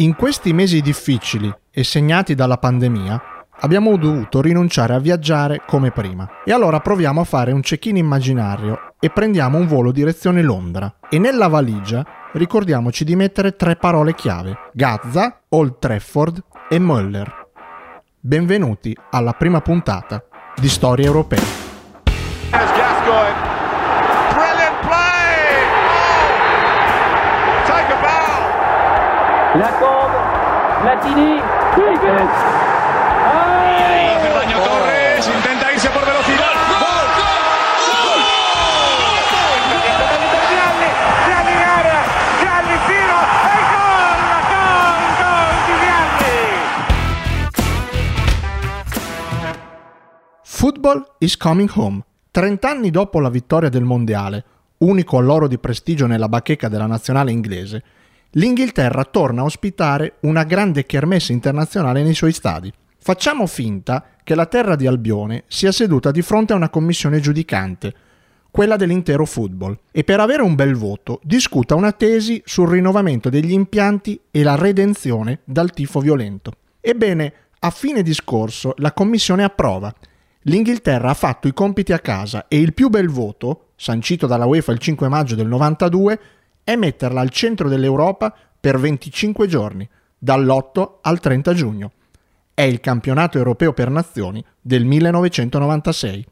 In questi mesi difficili e segnati dalla pandemia, abbiamo dovuto rinunciare a viaggiare come prima. E allora proviamo a fare un check-in immaginario e prendiamo un volo direzione Londra. E nella valigia ricordiamoci di mettere tre parole chiave: Gazza, Old Trafford e Möller. Benvenuti alla prima puntata di Storie Europee. La Combe, Platini, Higgins. Ahí Ferdaño Torres e. Football is coming home. 30 anni dopo la vittoria del mondiale, unico all'oro di prestigio nella bacheca della nazionale inglese, l'Inghilterra torna a ospitare una grande kermesse internazionale nei suoi stadi. Facciamo finta che la terra di Albione sia seduta di fronte a una commissione giudicante, quella dell'intero football, e per avere un bel voto discuta una tesi sul rinnovamento degli impianti e la redenzione dal tifo violento. Ebbene, a fine discorso la commissione approva. L'Inghilterra ha fatto i compiti a casa e il più bel voto, sancito dalla UEFA il 5 maggio del 92, è metterla al centro dell'Europa per 25 giorni, dall'8 al 30 giugno. È il campionato europeo per nazioni del 1996.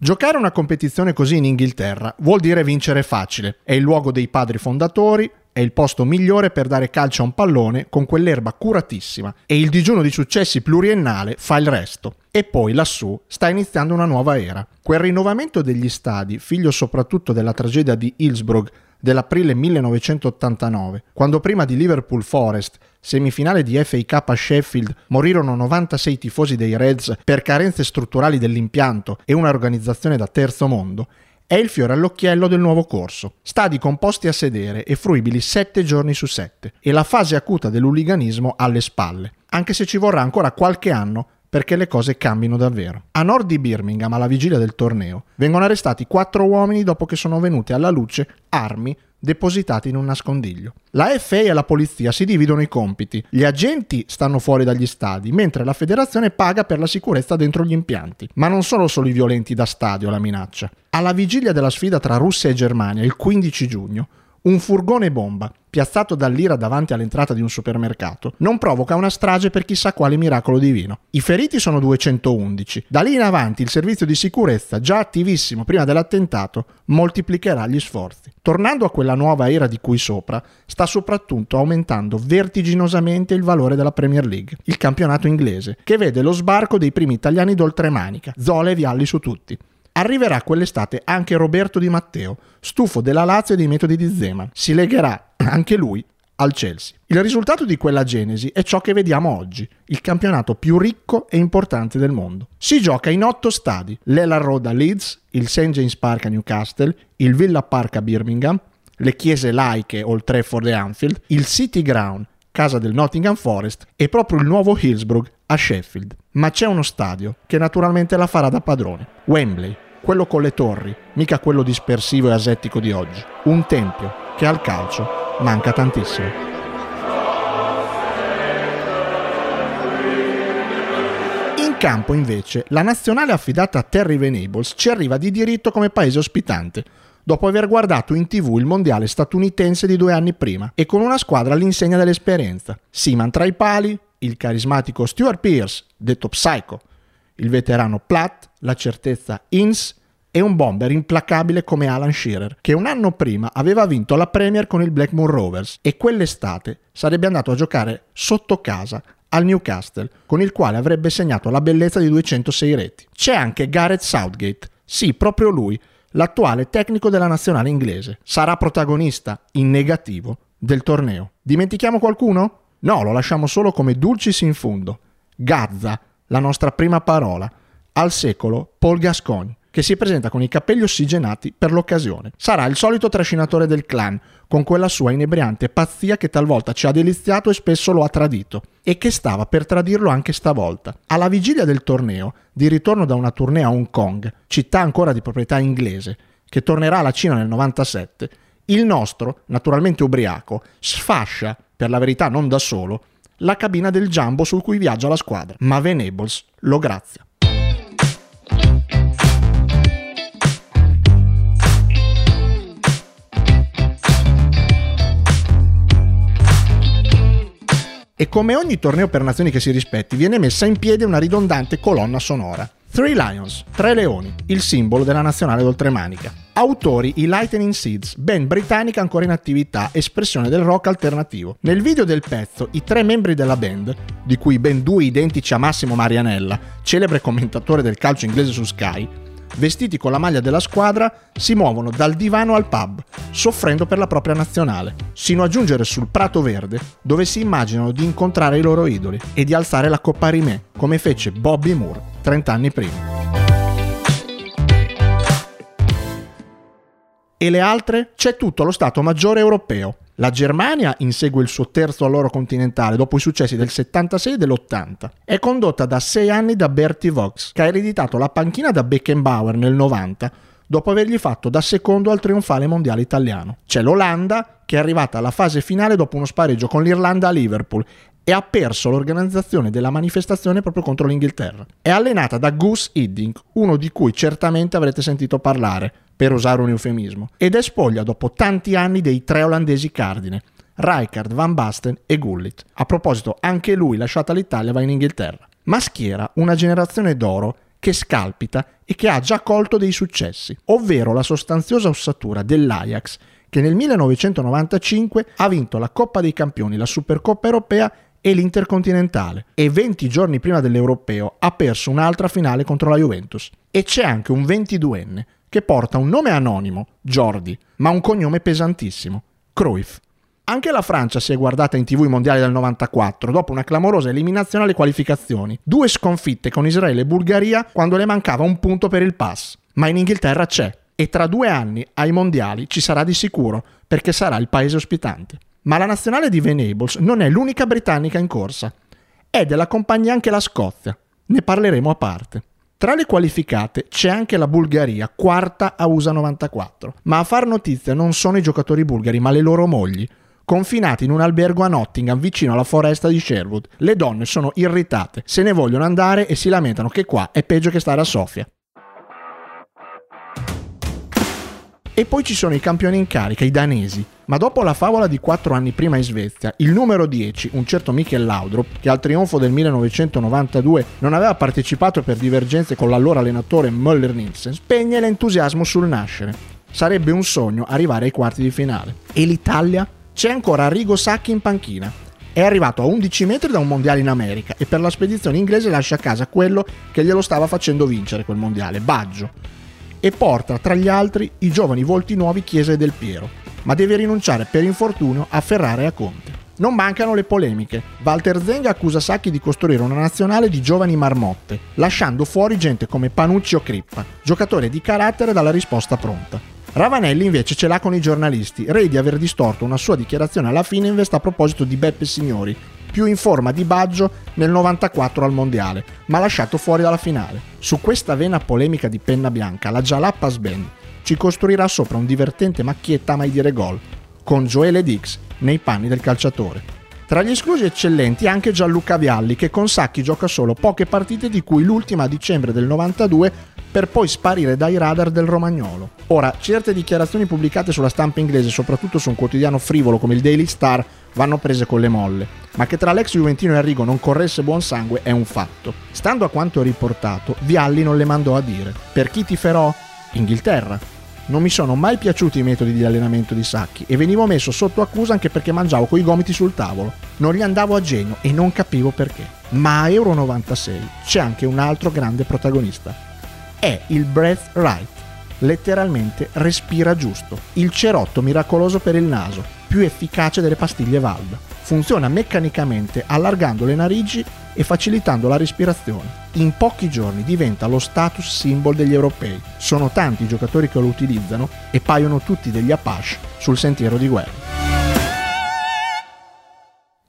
Giocare una competizione così in Inghilterra vuol dire vincere facile. È il luogo dei padri fondatori, è il posto migliore per dare calcio a un pallone con quell'erba curatissima e il digiuno di successi pluriennale fa il resto. E poi lassù sta iniziando una nuova era. Quel rinnovamento degli stadi, figlio soprattutto della tragedia di Hillsborough dell'aprile 1989, quando prima di Liverpool Forest, semifinale di FA Cup a Sheffield, morirono 96 tifosi dei Reds per carenze strutturali dell'impianto e una organizzazione da terzo mondo, è il fiore all'occhiello del nuovo corso. Stadi composti a sedere e fruibili 7 giorni su 7 e la fase acuta dell'uliganismo alle spalle, anche se ci vorrà ancora qualche anno perché le cose cambino davvero. A nord di Birmingham, alla vigilia del torneo, vengono arrestati quattro uomini dopo che sono venute alla luce armi depositate in un nascondiglio. La FA e la polizia si dividono i compiti. Gli agenti stanno fuori dagli stadi, mentre la federazione paga per la sicurezza dentro gli impianti. Ma non sono solo i violenti da stadio la minaccia. Alla vigilia della sfida tra Russia e Germania, il 15 giugno, un furgone bomba, piazzato dall'ira davanti all'entrata di un supermercato, non provoca una strage per chissà quale miracolo divino. I feriti sono 211. Da lì in avanti il servizio di sicurezza, già attivissimo prima dell'attentato, moltiplicherà gli sforzi. Tornando a quella nuova era di cui sopra, sta soprattutto aumentando vertiginosamente il valore della Premier League, il campionato inglese, che vede lo sbarco dei primi italiani d'oltremanica, Zole e Vialli su tutti. Arriverà quell'estate anche Roberto Di Matteo, stufo della Lazio e dei metodi di Zeman. Si legherà anche lui al Chelsea. Il risultato di quella genesi è ciò che vediamo oggi, il campionato più ricco e importante del mondo. Si gioca in otto stadi, l'Ella Road a Leeds, il St. James Park a Newcastle, il Villa Park a Birmingham, le chiese laiche Old Trafford e Anfield, il City Ground, casa del Nottingham Forest, e proprio il nuovo Hillsborough a Sheffield. Ma c'è uno stadio che naturalmente la farà da padrone, Wembley, quello con le torri, mica quello dispersivo e asettico di oggi. Un tempio che al calcio manca tantissimo. In campo invece la nazionale affidata a Terry Venables ci arriva di diritto come paese ospitante, dopo aver guardato in tv il mondiale statunitense di due anni prima e con una squadra all'insegna dell'esperienza. Seaman tra i pali, il carismatico Stuart Pierce, detto Psycho, il veterano Platt, la certezza Ince e un bomber implacabile come Alan Shearer, che un anno prima aveva vinto la Premier con il Blackmoor Rovers e quell'estate sarebbe andato a giocare sotto casa al Newcastle, con il quale avrebbe segnato la bellezza di 206 reti. C'è anche Gareth Southgate, sì, proprio lui, l'attuale tecnico della nazionale inglese. Sarà protagonista in negativo del torneo. Dimentichiamo qualcuno? No, lo lasciamo solo come dulcis in fundo. Gazza, la nostra prima parola. Al secolo Paul Gascogne, che si presenta con i capelli ossigenati per l'occasione. Sarà il solito trascinatore del clan, con quella sua inebriante pazzia che talvolta ci ha deliziato e spesso lo ha tradito, e che stava per tradirlo anche stavolta. Alla vigilia del torneo, di ritorno da una tournée a Hong Kong, città ancora di proprietà inglese, che tornerà alla Cina nel 97, Il nostro, naturalmente ubriaco, sfascia, per la verità non da solo, la cabina del Jumbo su cui viaggia la squadra, ma Venables lo grazia. E come ogni torneo per nazioni che si rispetti, viene messa in piedi una ridondante colonna sonora. Three Lions, Tre Leoni, il simbolo della nazionale d'oltremanica. Autori i Lightning Seeds, band britannica ancora in attività, espressione del rock alternativo. Nel video del pezzo, i tre membri della band, di cui ben due identici a Massimo Marianella, celebre commentatore del calcio inglese su Sky, vestiti con la maglia della squadra, si muovono dal divano al pub, soffrendo per la propria nazionale, sino a giungere sul Prato Verde, dove si immaginano di incontrare i loro idoli e di alzare la Coppa Rimè, come fece Bobby Moore 30 anni prima. E le altre? C'è tutto lo Stato Maggiore europeo, la Germania insegue il suo terzo alloro continentale dopo i successi del 76 e dell'80. È condotta da sei anni da Bertie Vox, che ha ereditato la panchina da Beckenbauer nel 90, dopo avergli fatto da secondo al trionfale mondiale italiano. C'è l'Olanda, che è arrivata alla fase finale dopo uno spareggio con l'Irlanda a Liverpool e ha perso l'organizzazione della manifestazione proprio contro l'Inghilterra. È allenata da Gus Hiddink, uno di cui certamente avrete sentito parlare, per usare un eufemismo, ed è spoglia dopo tanti anni dei tre olandesi cardine, Rijkaard, Van Basten e Gullit. A proposito, anche lui, lasciata l'Italia, va in Inghilterra. Ma schiera una generazione d'oro che scalpita e che ha già colto dei successi, ovvero la sostanziosa ossatura dell'Ajax, che nel 1995 ha vinto la Coppa dei Campioni, la Supercoppa europea e l'Intercontinentale e 20 giorni prima dell'Europeo ha perso un'altra finale contro la Juventus. E c'è anche un 22enne che porta un nome anonimo, Jordi, ma un cognome pesantissimo, Cruyff. Anche la Francia si è guardata in tv i mondiali del 94 dopo una clamorosa eliminazione alle qualificazioni, due sconfitte con Israele e Bulgaria quando le mancava un punto per il pass. Ma in Inghilterra c'è e tra due anni ai mondiali ci sarà di sicuro perché sarà il paese ospitante. Ma la nazionale di Venables non è l'unica britannica in corsa. È della compagnia anche la Scozia. Ne parleremo a parte. Tra le qualificate c'è anche la Bulgaria, quarta a USA 94. Ma a far notizia non sono i giocatori bulgari, ma le loro mogli, confinati in un albergo a Nottingham vicino alla foresta di Sherwood. Le donne sono irritate, se ne vogliono andare e si lamentano che qua è peggio che stare a Sofia. E poi ci sono i campioni in carica, i danesi. Ma dopo la favola di quattro anni prima in Svezia, il numero 10, un certo Michael Laudrup, che al trionfo del 1992 non aveva partecipato per divergenze con l'allora allenatore Möller Nielsen, spegne l'entusiasmo sul nascere. Sarebbe un sogno arrivare ai quarti di finale. E l'Italia? C'è ancora Arrigo Sacchi in panchina. È arrivato a 11 metri da un mondiale in America e per la spedizione inglese lascia a casa quello che glielo stava facendo vincere quel mondiale, Baggio e porta tra gli altri i giovani volti nuovi Chiesa e Del Piero, ma deve rinunciare per infortunio a Ferrara e a Conte. Non mancano le polemiche. Walter Zenga accusa Sacchi di costruire una nazionale di giovani marmotte, lasciando fuori gente come Panucci o Crippa, giocatore di carattere dalla risposta pronta. Ravanelli invece ce l'ha con i giornalisti, re di aver distorto una sua dichiarazione alla fine in veste a proposito di Beppe Signori, più in forma di Baggio nel 94 al Mondiale, ma lasciato fuori dalla finale. Su questa vena polemica di penna bianca, la Jalapas Band ci costruirà sopra un divertente macchietta mai dire gol, con Joele Dix nei panni del calciatore. Tra gli esclusi eccellenti anche Gianluca Vialli che con Sacchi gioca solo poche partite di cui l'ultima a dicembre del 92 per poi sparire dai radar del romagnolo. Ora, certe dichiarazioni pubblicate sulla stampa inglese, soprattutto su un quotidiano frivolo come il Daily Star, vanno prese con le molle, ma che tra l'ex Juventino e Arrigo non corresse buon sangue è un fatto. Stando a quanto riportato, Vialli non le mandò a dire. Per chi tiferò? Inghilterra. Non mi sono mai piaciuti i metodi di allenamento di Sacchi e venivo messo sotto accusa anche perché mangiavo coi gomiti sul tavolo. Non gli andavo a genio e non capivo perché. Ma a Euro 96 c'è anche un altro grande protagonista. È il Breath Right. Letteralmente respira giusto. Il cerotto miracoloso per il naso, più efficace delle pastiglie Valda. Funziona meccanicamente allargando le narici e facilitando la respirazione. In pochi giorni diventa lo status symbol degli europei. Sono tanti i giocatori che lo utilizzano e paiono tutti degli Apache sul sentiero di guerra.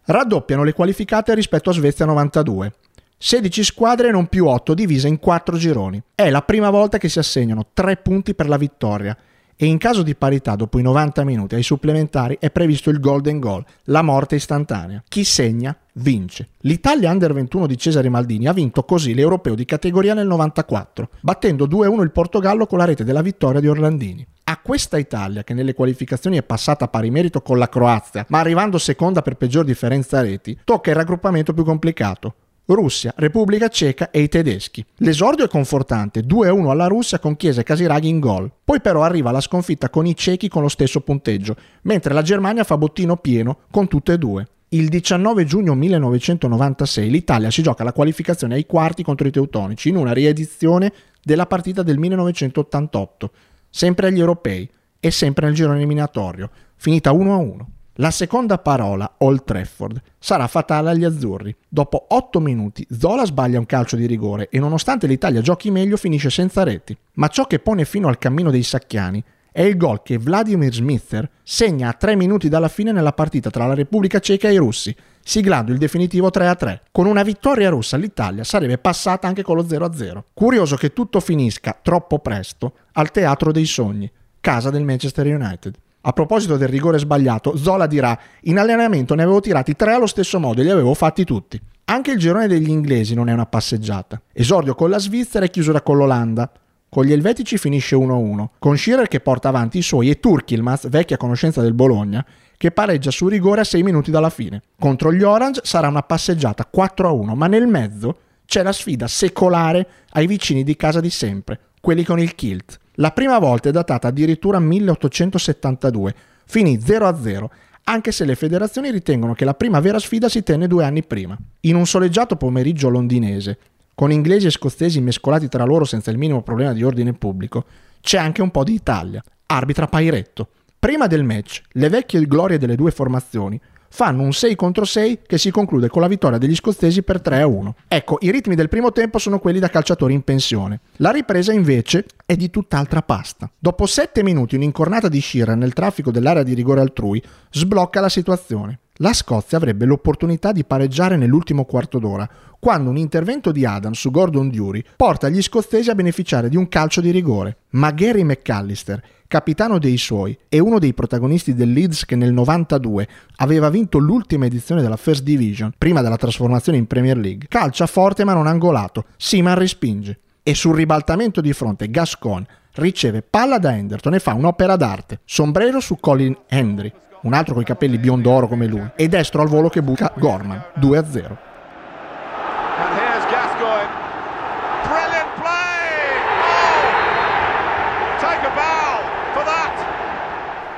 Raddoppiano le qualificate rispetto a Svezia 92. 16 squadre non più 8 divise in 4 gironi. È la prima volta che si assegnano 3 punti per la vittoria e in caso di parità dopo i 90 minuti ai supplementari è previsto il golden goal, la morte istantanea. Chi segna vince. L'Italia Under 21 di Cesare Maldini ha vinto così l'Europeo di categoria nel 94, battendo 2-1 il Portogallo con la rete della vittoria di Orlandini. A questa Italia, che nelle qualificazioni è passata a pari merito con la Croazia, ma arrivando seconda per peggior differenza reti, tocca il raggruppamento più complicato. Russia, Repubblica Ceca e i tedeschi. L'esordio è confortante, 2-1 alla Russia con Chiesa e Casiraghi in gol. Poi però arriva la sconfitta con i cechi con lo stesso punteggio, mentre la Germania fa bottino pieno con tutte e due. Il 19 giugno 1996 l'Italia si gioca la qualificazione ai quarti contro i teutonici in una riedizione della partita del 1988, sempre agli europei e sempre nel girone eliminatorio, finita 1-1. La seconda parola, Old Trafford, sarà fatale agli azzurri. Dopo 8 minuti Zola sbaglia un calcio di rigore e nonostante l'Italia giochi meglio finisce senza reti. Ma ciò che pone fino al cammino dei sacchiani è il gol che Vladimir Smither segna a 3 minuti dalla fine nella partita tra la Repubblica Ceca e i russi, siglando il definitivo 3-3. Con una vittoria russa l'Italia sarebbe passata anche con lo 0-0. Curioso che tutto finisca troppo presto al Teatro dei Sogni, casa del Manchester United. A proposito del rigore sbagliato, Zola dirà: In allenamento ne avevo tirati tre allo stesso modo e li avevo fatti tutti. Anche il girone degli inglesi non è una passeggiata. Esordio con la Svizzera e chiusura con l'Olanda. Con gli elvetici finisce 1-1, con Schirer che porta avanti i suoi e Turkilmaz, vecchia conoscenza del Bologna, che pareggia su rigore a 6 minuti dalla fine. Contro gli Orange sarà una passeggiata 4-1, ma nel mezzo c'è la sfida secolare ai vicini di casa di sempre, quelli con il kilt. La prima volta è datata addirittura 1872, finì 0-0, anche se le federazioni ritengono che la prima vera sfida si tenne due anni prima. In un soleggiato pomeriggio londinese, con inglesi e scozzesi mescolati tra loro senza il minimo problema di ordine pubblico, c'è anche un po' di Italia. Arbitra Pairetto. Prima del match, le vecchie glorie delle due formazioni fanno un 6 contro 6 che si conclude con la vittoria degli scozzesi per 3 a 1. Ecco, i ritmi del primo tempo sono quelli da calciatori in pensione. La ripresa invece è di tutt'altra pasta. Dopo 7 minuti un'incornata di Shearer nel traffico dell'area di rigore altrui sblocca la situazione. La Scozia avrebbe l'opportunità di pareggiare nell'ultimo quarto d'ora, quando un intervento di Adam su Gordon Dury porta gli scozzesi a beneficiare di un calcio di rigore. Ma Gary McAllister capitano dei suoi e uno dei protagonisti del Leeds che nel 92 aveva vinto l'ultima edizione della First Division, prima della trasformazione in Premier League, calcia forte ma non angolato, Seaman respinge. E sul ribaltamento di fronte Gascon riceve palla da Henderson e fa un'opera d'arte, sombrero su Colin Hendry, un altro con i capelli biondo oro come lui, e destro al volo che buca Gorman, 2-0.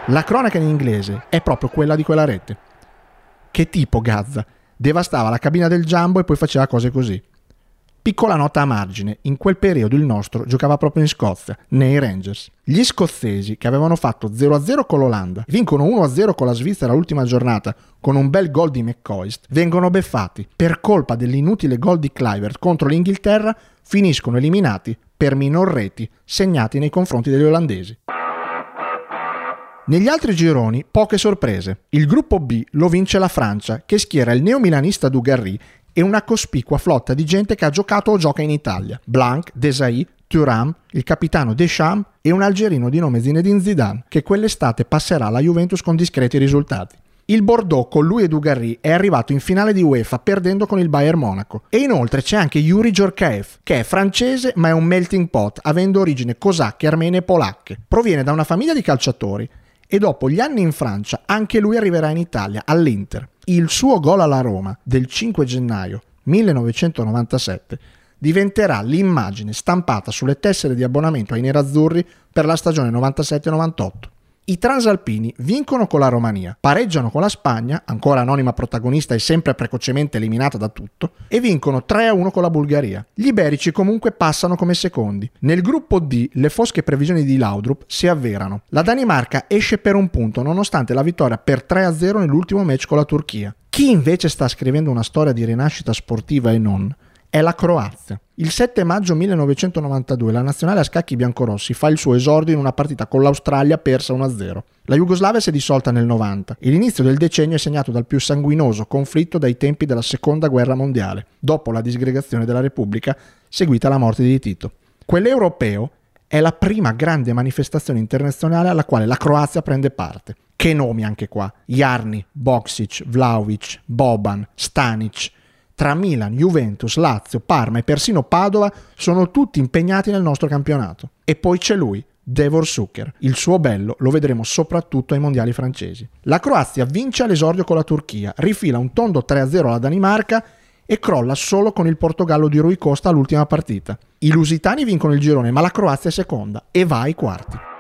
La cronaca in inglese è proprio quella di quella rete. Che tipo Gazza? Devastava la cabina del Jumbo e poi faceva cose così. Piccola nota a margine, in quel periodo il nostro giocava proprio in Scozia, nei Rangers. Gli scozzesi, che avevano fatto 0-0 con l'Olanda, vincono 1-0 con la Svizzera l'ultima giornata, con un bel gol di McCoist, vengono beffati. Per colpa dell'inutile gol di Clivert contro l'Inghilterra, finiscono eliminati per minor reti segnati nei confronti degli olandesi. Negli altri gironi, poche sorprese. Il gruppo B lo vince la Francia, che schiera il neomilanista Dugarry e una cospicua flotta di gente che ha giocato o gioca in Italia. Blanc, Desailly, Thuram, il capitano Deschamps e un algerino di nome Zinedine Zidane, che quell'estate passerà alla Juventus con discreti risultati. Il Bordeaux con lui e Dugarry è arrivato in finale di UEFA perdendo con il Bayern Monaco. E inoltre c'è anche Yuri Djorkaeff, che è francese ma è un melting pot, avendo origini cosacche, armene e polacche. Proviene da una famiglia di calciatori e dopo gli anni in Francia anche lui arriverà in Italia, all'Inter. Il suo gol alla Roma del 5 gennaio 1997 diventerà l'immagine stampata sulle tessere di abbonamento ai nerazzurri per la stagione 97-98. I transalpini vincono con la Romania, pareggiano con la Spagna, ancora anonima protagonista e sempre precocemente eliminata da tutto, e vincono 3-1 con la Bulgaria. Gli iberici comunque passano come secondi. Nel gruppo D le fosche previsioni di Laudrup si avverano. La Danimarca esce per un punto nonostante la vittoria per 3-0 nell'ultimo match con la Turchia. Chi invece sta scrivendo una storia di rinascita sportiva e non è la Croazia. Il 7 maggio 1992 la nazionale a scacchi biancorossi fa il suo esordio in una partita con l'Australia persa 1-0. La Jugoslavia si è dissolta nel 90 e l'inizio del decennio è segnato dal più sanguinoso conflitto dai tempi della Seconda Guerra Mondiale, dopo la disgregazione della Repubblica seguita alla morte di Tito. Quell'europeo È la prima grande manifestazione internazionale alla quale la Croazia prende parte. Che nomi anche qua? Jarni, Boksic, Vlaovic, Boban, Stanic. Tra Milan, Juventus, Lazio, Parma e persino Padova sono tutti impegnati nel nostro campionato. E poi c'è lui, Devor Zucker. Il suo bello lo vedremo soprattutto ai mondiali francesi. La Croazia vince all'esordio con la Turchia, rifila un tondo 3-0 alla Danimarca e crolla solo con il Portogallo di Rui Costa all'ultima partita. I lusitani vincono il girone, ma la Croazia è seconda e va ai quarti.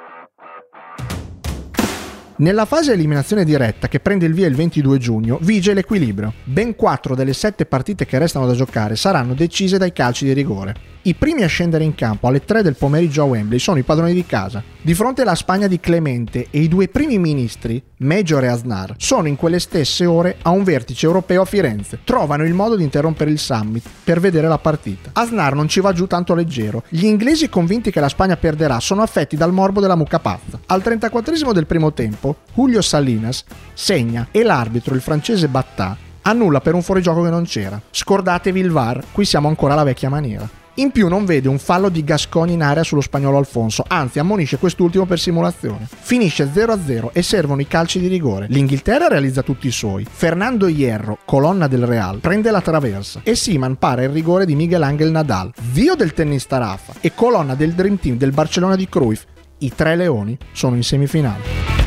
Nella fase eliminazione diretta che prende il via il 22 giugno vige l'equilibrio. Ben 4 delle 7 partite che restano da giocare saranno decise dai calci di rigore. I primi a scendere in campo alle 3 del pomeriggio a Wembley sono i padroni di casa. Di fronte alla Spagna di Clemente e i due primi ministri, Major e Aznar, sono in quelle stesse ore a un vertice europeo a Firenze. Trovano il modo di interrompere il summit per vedere la partita. Aznar non ci va giù tanto leggero. Gli inglesi convinti che la Spagna perderà sono affetti dal morbo della mucca pazza. Al 34 del primo tempo, Julio Salinas segna e l'arbitro, il francese Battà, annulla per un fuorigioco che non c'era. Scordatevi il VAR, qui siamo ancora alla vecchia maniera. In più non vede un fallo di Gasconi in area sullo spagnolo Alfonso, anzi ammonisce quest'ultimo per simulazione. Finisce 0-0 e servono i calci di rigore. L'Inghilterra realizza tutti i suoi. Fernando Hierro, colonna del Real, prende la traversa e Siman para il rigore di Miguel Angel Nadal, zio del tennista Rafa e colonna del Dream Team del Barcellona di Cruyff. I tre leoni sono in semifinale.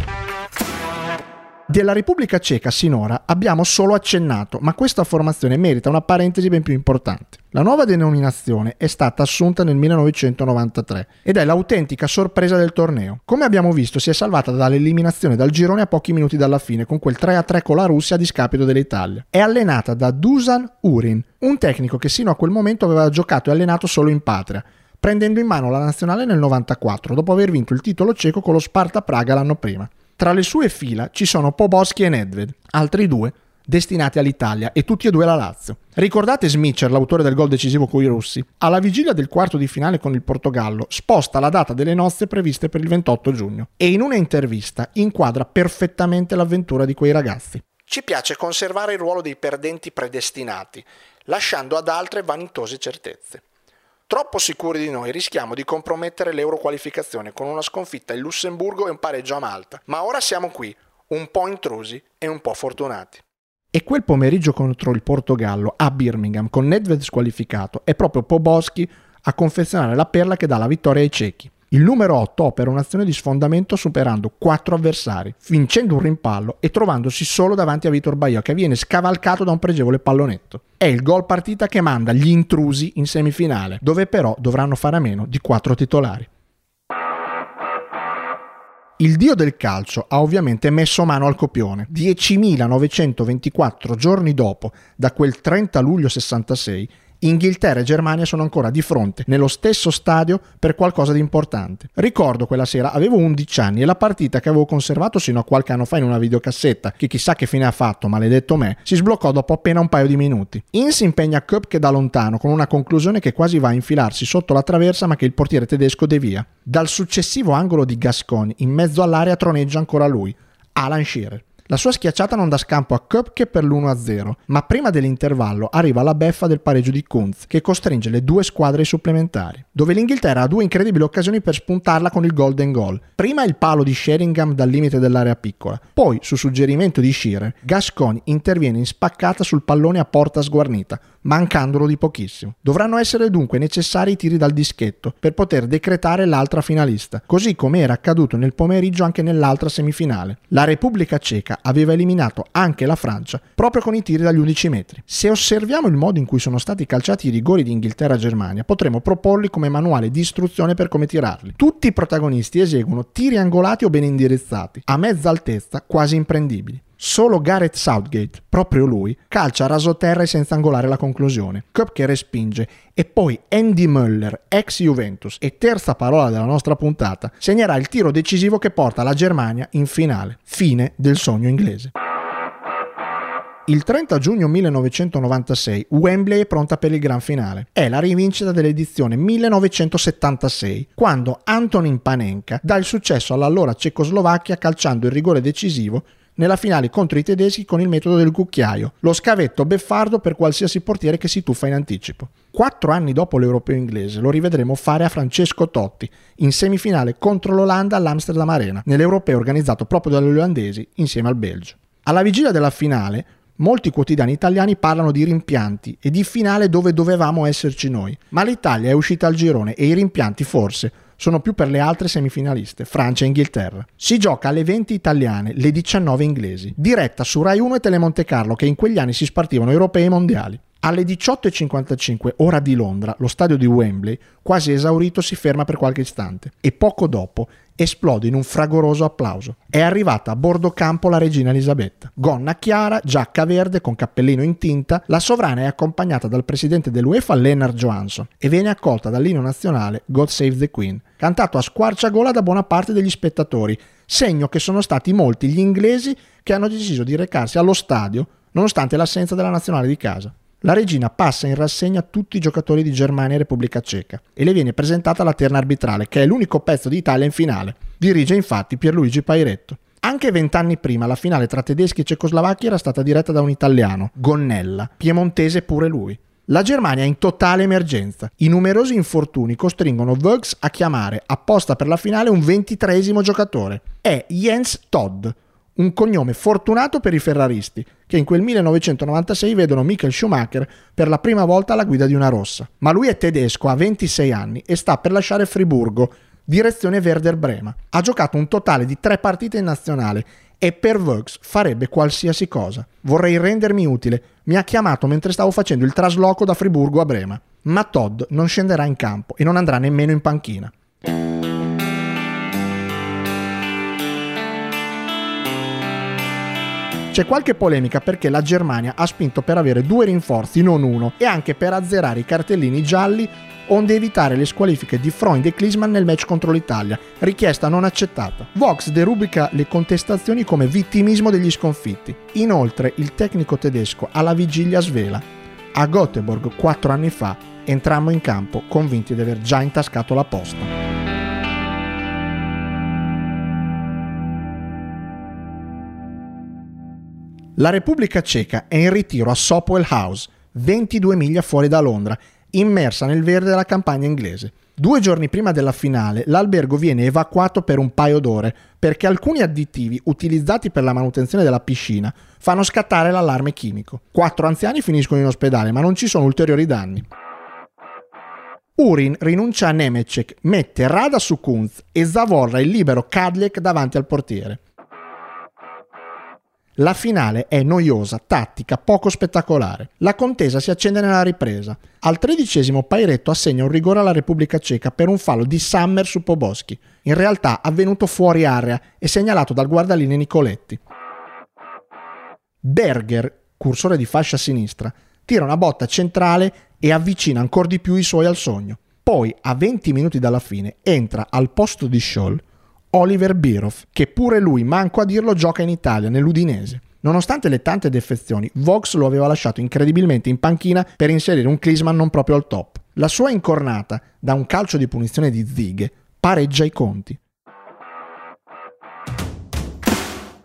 Della Repubblica Ceca sinora abbiamo solo accennato, ma questa formazione merita una parentesi ben più importante. La nuova denominazione è stata assunta nel 1993 ed è l'autentica sorpresa del torneo. Come abbiamo visto si è salvata dall'eliminazione dal girone a pochi minuti dalla fine con quel 3-3 con la Russia a discapito dell'Italia. È allenata da Dusan Urin, un tecnico che sino a quel momento aveva giocato e allenato solo in patria, prendendo in mano la nazionale nel 94 dopo aver vinto il titolo ceco con lo Sparta Praga l'anno prima. Tra le sue fila ci sono Poboschi e Nedved, altri due destinati all'Italia e tutti e due alla Lazio. Ricordate Smitcher, l'autore del gol decisivo con i russi? Alla vigilia del quarto di finale con il Portogallo sposta la data delle nozze previste per il 28 giugno e in una intervista inquadra perfettamente l'avventura di quei ragazzi. Ci piace conservare il ruolo dei perdenti predestinati, lasciando ad altre vanitose certezze. Troppo sicuri di noi rischiamo di compromettere l'euroqualificazione con una sconfitta in Lussemburgo e un pareggio a Malta. Ma ora siamo qui, un po' intrusi e un po' fortunati. E quel pomeriggio contro il Portogallo a Birmingham, con Nedved squalificato, è proprio Poboschi a confezionare la perla che dà la vittoria ai cechi. Il numero 8 opera un'azione di sfondamento superando 4 avversari, vincendo un rimpallo e trovandosi solo davanti a Vitor Baio che viene scavalcato da un pregevole pallonetto. È il gol partita che manda gli intrusi in semifinale, dove però dovranno fare a meno di 4 titolari. Il dio del calcio ha ovviamente messo mano al copione. 10.924 giorni dopo, da quel 30 luglio 66, Inghilterra e Germania sono ancora di fronte, nello stesso stadio, per qualcosa di importante. Ricordo quella sera, avevo 11 anni e la partita che avevo conservato sino a qualche anno fa in una videocassetta, che chissà che fine ha fatto, maledetto me, si sbloccò dopo appena un paio di minuti. In si impegna Köpke da lontano, con una conclusione che quasi va a infilarsi sotto la traversa ma che il portiere tedesco devia. Dal successivo angolo di Gasconi, in mezzo all'area troneggia ancora lui, Alan Shearer. La sua schiacciata non dà scampo a Köpke per l'1-0, ma prima dell'intervallo arriva la beffa del pareggio di Kunz, che costringe le due squadre supplementari, dove l'Inghilterra ha due incredibili occasioni per spuntarla con il golden goal. Prima il palo di Sheringham dal limite dell'area piccola, poi, su suggerimento di Shearer, Gasconi interviene in spaccata sul pallone a porta sguarnita, mancandolo di pochissimo. Dovranno essere dunque necessari i tiri dal dischetto per poter decretare l'altra finalista, così come era accaduto nel pomeriggio anche nell'altra semifinale. La Repubblica Ceca aveva eliminato anche la Francia proprio con i tiri dagli 11 metri. Se osserviamo il modo in cui sono stati calciati i rigori di Inghilterra-Germania, potremo proporli come manuale di istruzione per come tirarli. Tutti i protagonisti eseguono tiri angolati o ben indirizzati, a mezza altezza, quasi imprendibili. Solo Gareth Southgate, proprio lui, calcia a rasoterra e senza angolare la conclusione. che respinge e poi Andy Möller, ex Juventus e terza parola della nostra puntata, segnerà il tiro decisivo che porta la Germania in finale. Fine del sogno inglese. Il 30 giugno 1996 Wembley è pronta per il gran finale. È la rivincita dell'edizione 1976, quando Antonin Panenka dà il successo all'allora Cecoslovacchia calciando il rigore decisivo nella finale contro i tedeschi con il metodo del cucchiaio, lo scavetto beffardo per qualsiasi portiere che si tuffa in anticipo. Quattro anni dopo l'europeo inglese lo rivedremo fare a Francesco Totti in semifinale contro l'Olanda all'Amsterdam Arena, nell'europeo organizzato proprio dagli olandesi insieme al Belgio. Alla vigilia della finale, molti quotidiani italiani parlano di rimpianti e di finale dove dovevamo esserci noi, ma l'Italia è uscita al girone e i rimpianti forse sono più per le altre semifinaliste, Francia e Inghilterra. Si gioca alle 20 italiane, le 19 inglesi, diretta su Rai 1 e Telemonte Carlo che in quegli anni si spartivano europei e mondiali. Alle 18.55 ora di Londra, lo stadio di Wembley, quasi esaurito, si ferma per qualche istante e poco dopo esplode in un fragoroso applauso. È arrivata a bordo campo la regina Elisabetta. Gonna chiara, giacca verde con cappellino in tinta, la sovrana è accompagnata dal presidente dell'UEFA Lennart Johansson e viene accolta dall'inno nazionale God Save the Queen, cantato a squarciagola da buona parte degli spettatori, segno che sono stati molti gli inglesi che hanno deciso di recarsi allo stadio nonostante l'assenza della nazionale di casa. La regina passa in rassegna tutti i giocatori di Germania e Repubblica Ceca e le viene presentata la terna arbitrale, che è l'unico pezzo di Italia in finale. Dirige infatti Pierluigi Pairetto. Anche vent'anni prima la finale tra tedeschi e cecoslovacchi era stata diretta da un italiano, Gonnella, piemontese pure lui. La Germania è in totale emergenza. I numerosi infortuni costringono Vugs a chiamare apposta per la finale un ventitreesimo giocatore. È Jens Todd, un cognome fortunato per i ferraristi, che in quel 1996 vedono Michael Schumacher per la prima volta alla guida di una rossa. Ma lui è tedesco, ha 26 anni e sta per lasciare Friburgo, direzione Werder Brema. Ha giocato un totale di tre partite in nazionale e per Vox farebbe qualsiasi cosa. Vorrei rendermi utile. Mi ha chiamato mentre stavo facendo il trasloco da Friburgo a Brema. Ma Todd non scenderà in campo e non andrà nemmeno in panchina. C'è qualche polemica perché la Germania ha spinto per avere due rinforzi, non uno, e anche per azzerare i cartellini gialli onde evitare le squalifiche di Freund e Klinsmann nel match contro l'Italia, richiesta non accettata. Vox derubrica le contestazioni come vittimismo degli sconfitti. Inoltre, il tecnico tedesco alla vigilia svela. A Göteborg, quattro anni fa, entrammo in campo convinti di aver già intascato la posta. La Repubblica Ceca è in ritiro a Sopwell House, 22 miglia fuori da Londra, immersa nel verde della campagna inglese. Due giorni prima della finale, l'albergo viene evacuato per un paio d'ore perché alcuni additivi utilizzati per la manutenzione della piscina fanno scattare l'allarme chimico. Quattro anziani finiscono in ospedale, ma non ci sono ulteriori danni. Urin rinuncia a Nemecek, mette Rada su Kunz e zavorra il libero Kadlek davanti al portiere. La finale è noiosa, tattica, poco spettacolare. La contesa si accende nella ripresa. Al tredicesimo Pairetto assegna un rigore alla Repubblica Ceca per un fallo di Summer su Poboschi, in realtà avvenuto fuori area e segnalato dal guardaline Nicoletti. Berger, cursore di fascia sinistra, tira una botta centrale e avvicina ancora di più i suoi al sogno. Poi, a 20 minuti dalla fine, entra al posto di Scholl Oliver Biroff, che pure lui, manco a dirlo, gioca in Italia, nell'Udinese. Nonostante le tante defezioni, Vox lo aveva lasciato incredibilmente in panchina per inserire un Klisman non proprio al top. La sua incornata, da un calcio di punizione di Zighe, pareggia i conti.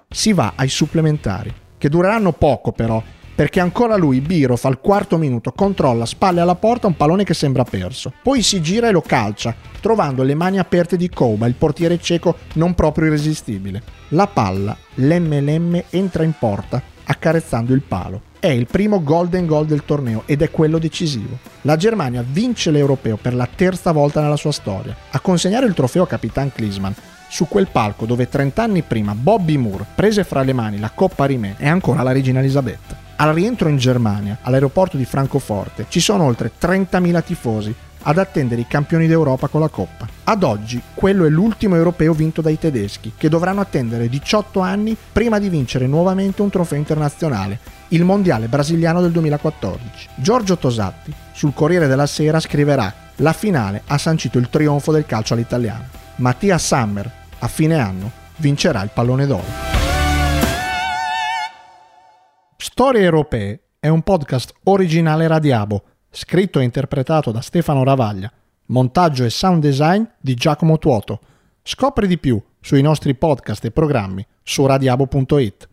Si va ai supplementari, che dureranno poco però, perché ancora lui, Biroff, al quarto minuto controlla spalle alla porta un pallone che sembra perso. Poi si gira e lo calcia, trovando le mani aperte di Kouba, il portiere cieco non proprio irresistibile. La palla, lemme, entra in porta, accarezzando il palo. È il primo golden goal del torneo ed è quello decisivo. La Germania vince l'europeo per la terza volta nella sua storia. A consegnare il trofeo a Capitan Klisman su quel palco dove 30 anni prima Bobby Moore prese fra le mani la Coppa Rimè è ancora la regina Elisabetta. Al rientro in Germania, all'aeroporto di Francoforte, ci sono oltre 30.000 tifosi ad attendere i campioni d'Europa con la Coppa. Ad oggi quello è l'ultimo europeo vinto dai tedeschi, che dovranno attendere 18 anni prima di vincere nuovamente un trofeo internazionale, il Mondiale brasiliano del 2014. Giorgio Tosatti, sul Corriere della Sera, scriverà La finale ha sancito il trionfo del calcio all'italiano. Mattia Sammer, a fine anno, vincerà il pallone d'oro. Storie Europee è un podcast originale Radiabo, scritto e interpretato da Stefano Ravaglia, montaggio e sound design di Giacomo Tuoto. Scopri di più sui nostri podcast e programmi su radiabo.it.